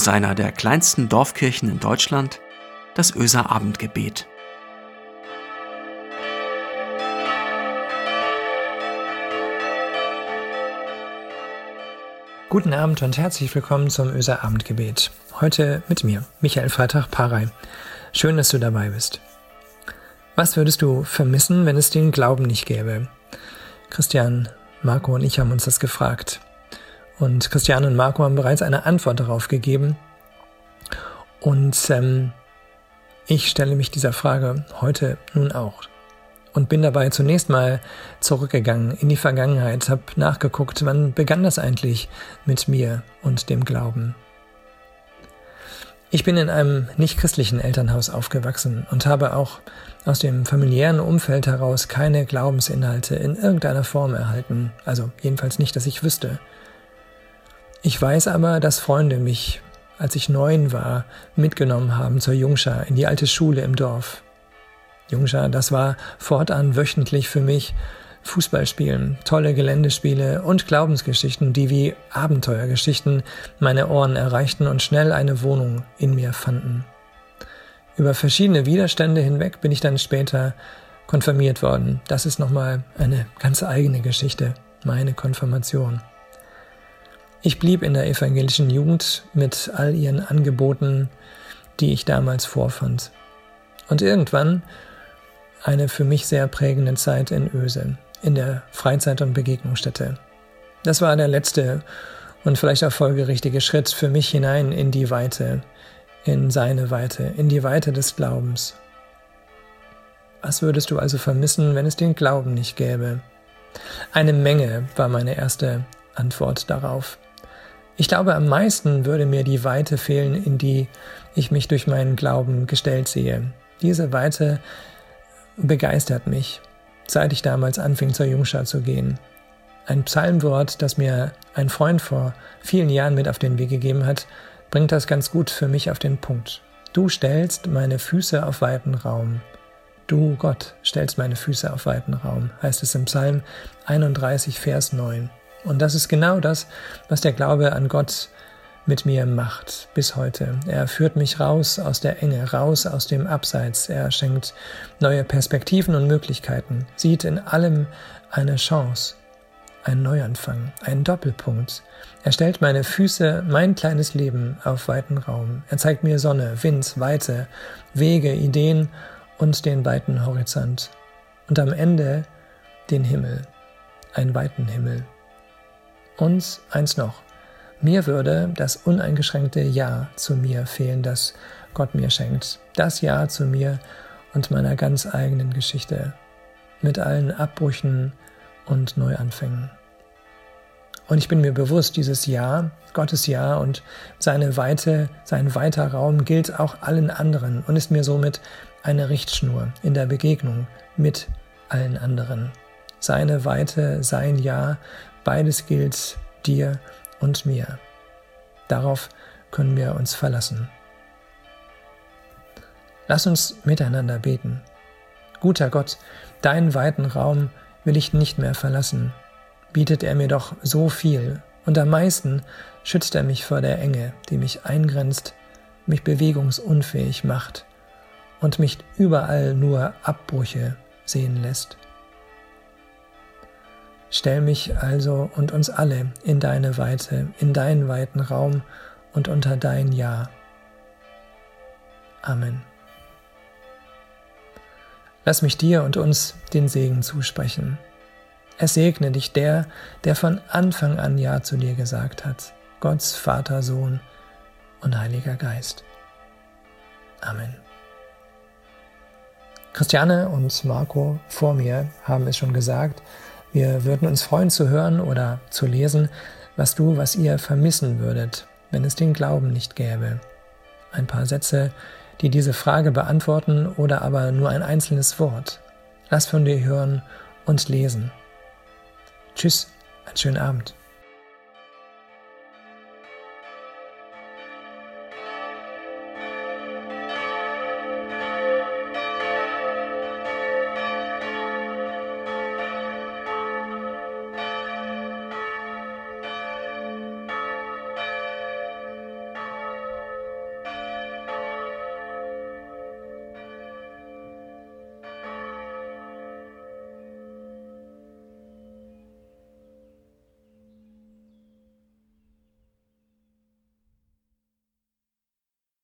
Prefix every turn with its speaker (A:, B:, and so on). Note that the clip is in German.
A: aus einer der kleinsten Dorfkirchen in Deutschland, das Öser Abendgebet.
B: Guten Abend und herzlich willkommen zum Öser Abendgebet. Heute mit mir, Michael Freitag Parei. Schön, dass du dabei bist. Was würdest du vermissen, wenn es den Glauben nicht gäbe? Christian, Marco und ich haben uns das gefragt. Und Christian und Marco haben bereits eine Antwort darauf gegeben. Und ähm, ich stelle mich dieser Frage heute nun auch. Und bin dabei zunächst mal zurückgegangen in die Vergangenheit, habe nachgeguckt, wann begann das eigentlich mit mir und dem Glauben. Ich bin in einem nicht-christlichen Elternhaus aufgewachsen und habe auch aus dem familiären Umfeld heraus keine Glaubensinhalte in irgendeiner Form erhalten, also jedenfalls nicht, dass ich wüsste. Ich weiß aber, dass Freunde mich, als ich neun war, mitgenommen haben zur Jungschar in die alte Schule im Dorf. Jungschar, das war fortan wöchentlich für mich Fußballspielen, tolle Geländespiele und Glaubensgeschichten, die wie Abenteuergeschichten meine Ohren erreichten und schnell eine Wohnung in mir fanden. Über verschiedene Widerstände hinweg bin ich dann später konfirmiert worden. Das ist nochmal eine ganz eigene Geschichte, meine Konfirmation. Ich blieb in der evangelischen Jugend mit all ihren Angeboten, die ich damals vorfand. Und irgendwann eine für mich sehr prägende Zeit in Öse, in der Freizeit- und Begegnungsstätte. Das war der letzte und vielleicht auch folgerichtige Schritt für mich hinein in die Weite, in seine Weite, in die Weite des Glaubens. Was würdest du also vermissen, wenn es den Glauben nicht gäbe? Eine Menge war meine erste Antwort darauf. Ich glaube, am meisten würde mir die Weite fehlen, in die ich mich durch meinen Glauben gestellt sehe. Diese Weite begeistert mich, seit ich damals anfing zur Jungschar zu gehen. Ein Psalmwort, das mir ein Freund vor vielen Jahren mit auf den Weg gegeben hat, bringt das ganz gut für mich auf den Punkt. Du stellst meine Füße auf weiten Raum. Du, Gott, stellst meine Füße auf weiten Raum, heißt es im Psalm 31, Vers 9. Und das ist genau das, was der Glaube an Gott mit mir macht bis heute. Er führt mich raus aus der Enge, raus aus dem Abseits. Er schenkt neue Perspektiven und Möglichkeiten, sieht in allem eine Chance, einen Neuanfang, einen Doppelpunkt. Er stellt meine Füße, mein kleines Leben auf weiten Raum. Er zeigt mir Sonne, Wind, Weite, Wege, Ideen und den weiten Horizont. Und am Ende den Himmel, einen weiten Himmel. Und eins noch. Mir würde das uneingeschränkte Ja zu mir fehlen, das Gott mir schenkt. Das Ja zu mir und meiner ganz eigenen Geschichte. Mit allen Abbrüchen und Neuanfängen. Und ich bin mir bewusst, dieses Ja, Gottes Ja und seine Weite, sein weiter Raum gilt auch allen anderen und ist mir somit eine Richtschnur in der Begegnung mit allen anderen. Seine Weite, sein Ja Beides gilt dir und mir. Darauf können wir uns verlassen. Lass uns miteinander beten. Guter Gott, deinen weiten Raum will ich nicht mehr verlassen. Bietet er mir doch so viel und am meisten schützt er mich vor der Enge, die mich eingrenzt, mich bewegungsunfähig macht und mich überall nur Abbrüche sehen lässt. Stell mich also und uns alle in deine Weite, in deinen weiten Raum und unter dein Ja. Amen. Lass mich dir und uns den Segen zusprechen. Es segne dich der, der von Anfang an Ja zu dir gesagt hat, Gottes Vater, Sohn und Heiliger Geist. Amen. Christiane und Marco vor mir haben es schon gesagt, wir würden uns freuen zu hören oder zu lesen, was du, was ihr vermissen würdet, wenn es den Glauben nicht gäbe. Ein paar Sätze, die diese Frage beantworten oder aber nur ein einzelnes Wort. Lass von dir hören und lesen. Tschüss, einen schönen Abend.